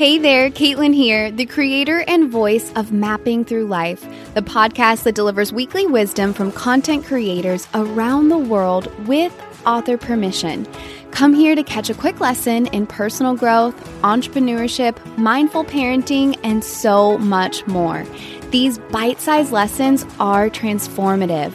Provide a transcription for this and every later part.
Hey there, Caitlin here, the creator and voice of Mapping Through Life, the podcast that delivers weekly wisdom from content creators around the world with author permission. Come here to catch a quick lesson in personal growth, entrepreneurship, mindful parenting, and so much more. These bite sized lessons are transformative.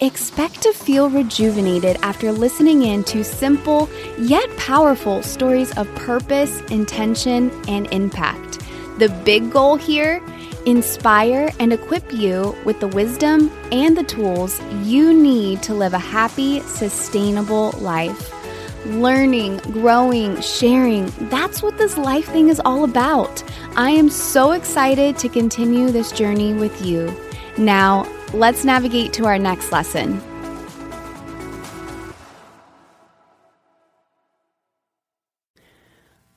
Expect to feel rejuvenated after listening in to simple yet powerful stories of purpose, intention, and impact. The big goal here inspire and equip you with the wisdom and the tools you need to live a happy, sustainable life. Learning, growing, sharing that's what this life thing is all about. I am so excited to continue this journey with you. Now, let's navigate to our next lesson.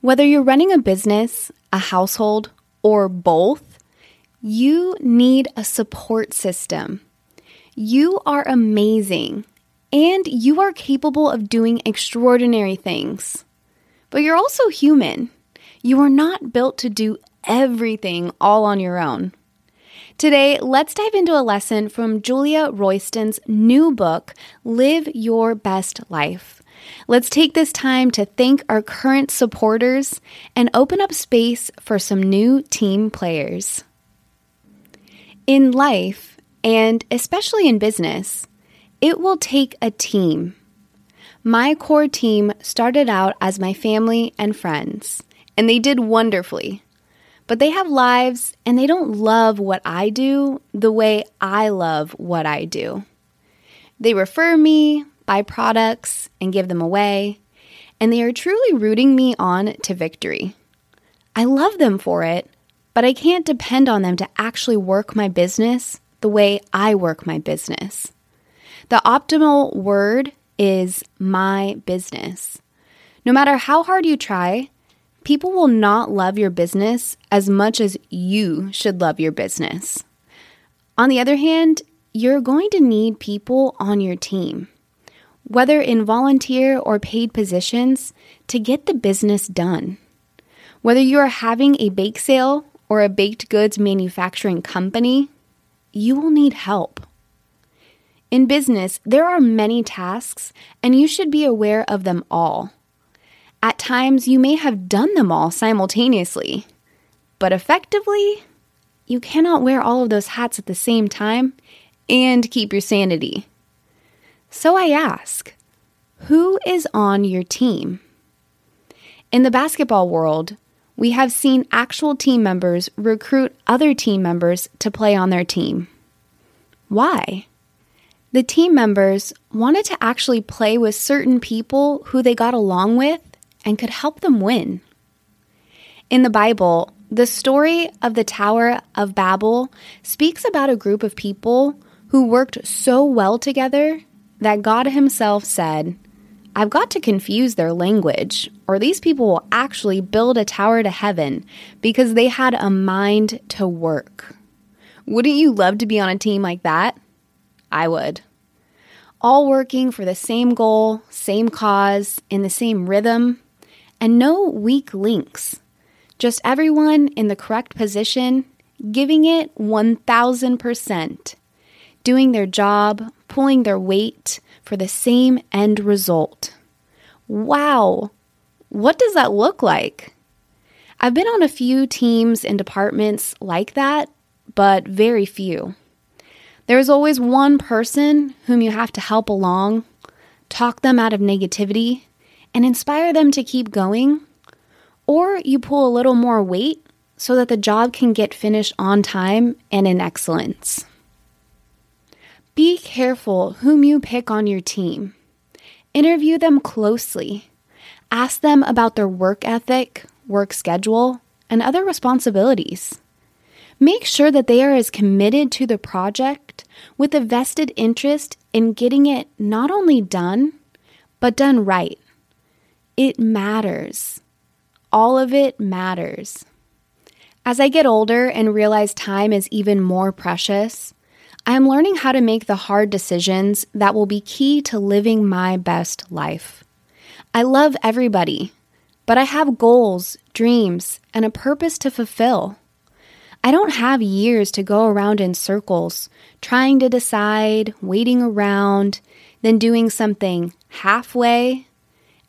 Whether you're running a business, a household, or both, you need a support system. You are amazing and you are capable of doing extraordinary things. But you're also human. You are not built to do everything all on your own. Today, let's dive into a lesson from Julia Royston's new book, Live Your Best Life. Let's take this time to thank our current supporters and open up space for some new team players. In life, and especially in business, it will take a team. My core team started out as my family and friends, and they did wonderfully but they have lives and they don't love what I do the way I love what I do. They refer me, buy products, and give them away, and they are truly rooting me on to victory. I love them for it, but I can't depend on them to actually work my business the way I work my business. The optimal word is my business. No matter how hard you try, people will not love your business as much as you should love your business. On the other hand, you're going to need people on your team, whether in volunteer or paid positions, to get the business done. Whether you are having a bake sale or a baked goods manufacturing company, you will need help. In business, there are many tasks, and you should be aware of them all. At times, you may have done them all simultaneously, but effectively, you cannot wear all of those hats at the same time and keep your sanity. So I ask, who is on your team? In the basketball world, we have seen actual team members recruit other team members to play on their team. Why? The team members wanted to actually play with certain people who they got along with and could help them win. In the Bible, the story of the Tower of Babel speaks about a group of people who worked so well together that God Himself said, I've got to confuse their language, or these people will actually build a tower to heaven because they had a mind to work. Wouldn't you love to be on a team like that? I would. All working for the same goal, same cause, in the same rhythm, and no weak links. Just everyone in the correct position, giving it 1000%, doing their job, pulling their weight for the same end result. Wow, what does that look like? I've been on a few teams and departments like that, but very few. There's always one person whom you have to help along, talk them out of negativity, and inspire them to keep going, or you pull a little more weight so that the job can get finished on time and in excellence. Be careful whom you pick on your team. Interview them closely. Ask them about their work ethic, work schedule, and other responsibilities. Make sure that they are as committed to the project with a vested interest in getting it not only done, but done right. It matters. All of it matters. As I get older and realize time is even more precious, I am learning how to make the hard decisions that will be key to living my best life. I love everybody, but I have goals, dreams, and a purpose to fulfill. I don't have years to go around in circles, trying to decide, waiting around, then doing something halfway,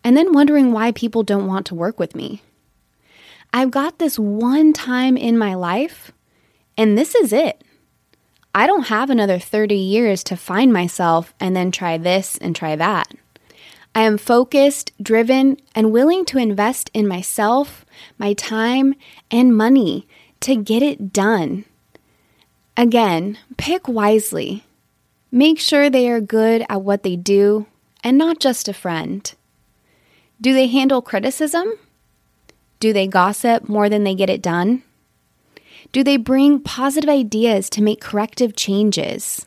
and then wondering why people don't want to work with me. I've got this one time in my life, and this is it. I don't have another 30 years to find myself and then try this and try that. I am focused, driven, and willing to invest in myself, my time, and money to get it done. Again, pick wisely. Make sure they are good at what they do and not just a friend. Do they handle criticism? Do they gossip more than they get it done? Do they bring positive ideas to make corrective changes?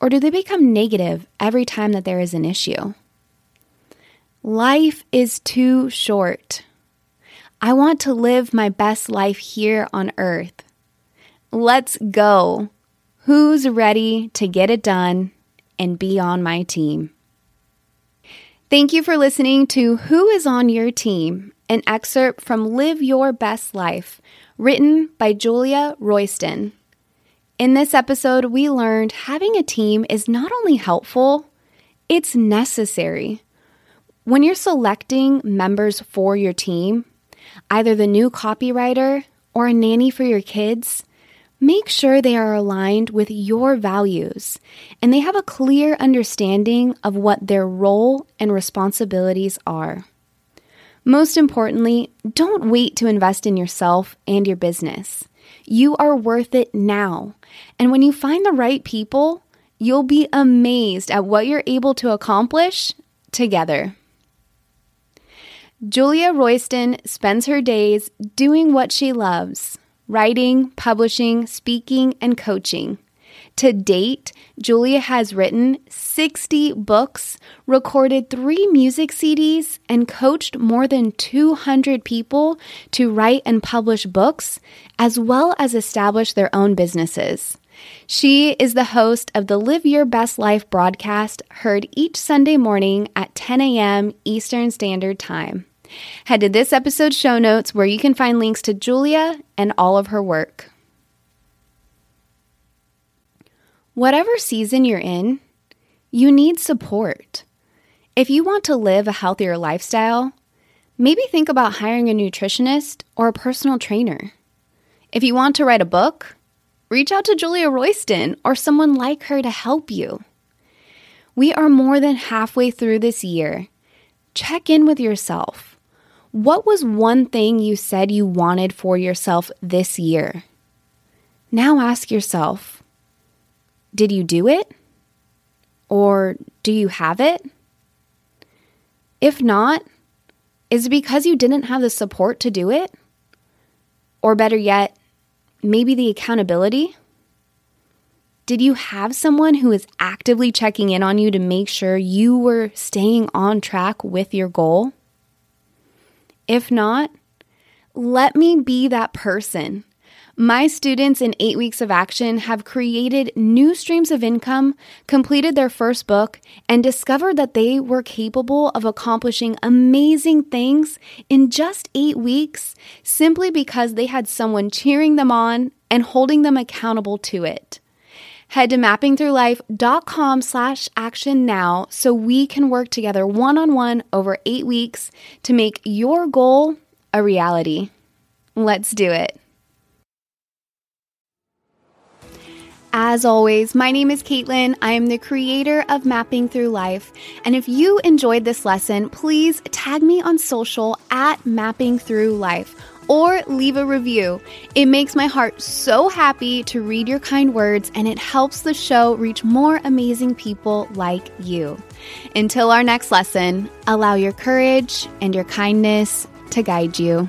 Or do they become negative every time that there is an issue? Life is too short. I want to live my best life here on earth. Let's go. Who's ready to get it done and be on my team? Thank you for listening to Who is on Your Team, an excerpt from Live Your Best Life, written by Julia Royston. In this episode, we learned having a team is not only helpful, it's necessary. When you're selecting members for your team, either the new copywriter or a nanny for your kids, make sure they are aligned with your values and they have a clear understanding of what their role and responsibilities are. Most importantly, don't wait to invest in yourself and your business. You are worth it now. And when you find the right people, you'll be amazed at what you're able to accomplish together. Julia Royston spends her days doing what she loves writing, publishing, speaking, and coaching. To date, Julia has written 60 books, recorded three music CDs, and coached more than 200 people to write and publish books, as well as establish their own businesses. She is the host of the Live Your Best Life broadcast, heard each Sunday morning at 10 a.m. Eastern Standard Time. Head to this episode's show notes where you can find links to Julia and all of her work. Whatever season you're in, you need support. If you want to live a healthier lifestyle, maybe think about hiring a nutritionist or a personal trainer. If you want to write a book, reach out to Julia Royston or someone like her to help you. We are more than halfway through this year. Check in with yourself. What was one thing you said you wanted for yourself this year? Now ask yourself Did you do it? Or do you have it? If not, is it because you didn't have the support to do it? Or better yet, maybe the accountability? Did you have someone who is actively checking in on you to make sure you were staying on track with your goal? If not, let me be that person. My students in eight weeks of action have created new streams of income, completed their first book, and discovered that they were capable of accomplishing amazing things in just eight weeks simply because they had someone cheering them on and holding them accountable to it. Head to mappingthroughlife.com slash action now so we can work together one on one over eight weeks to make your goal a reality. Let's do it. As always, my name is Caitlin. I am the creator of Mapping Through Life. And if you enjoyed this lesson, please tag me on social at Mapping Through Life or leave a review. It makes my heart so happy to read your kind words and it helps the show reach more amazing people like you. Until our next lesson, allow your courage and your kindness to guide you.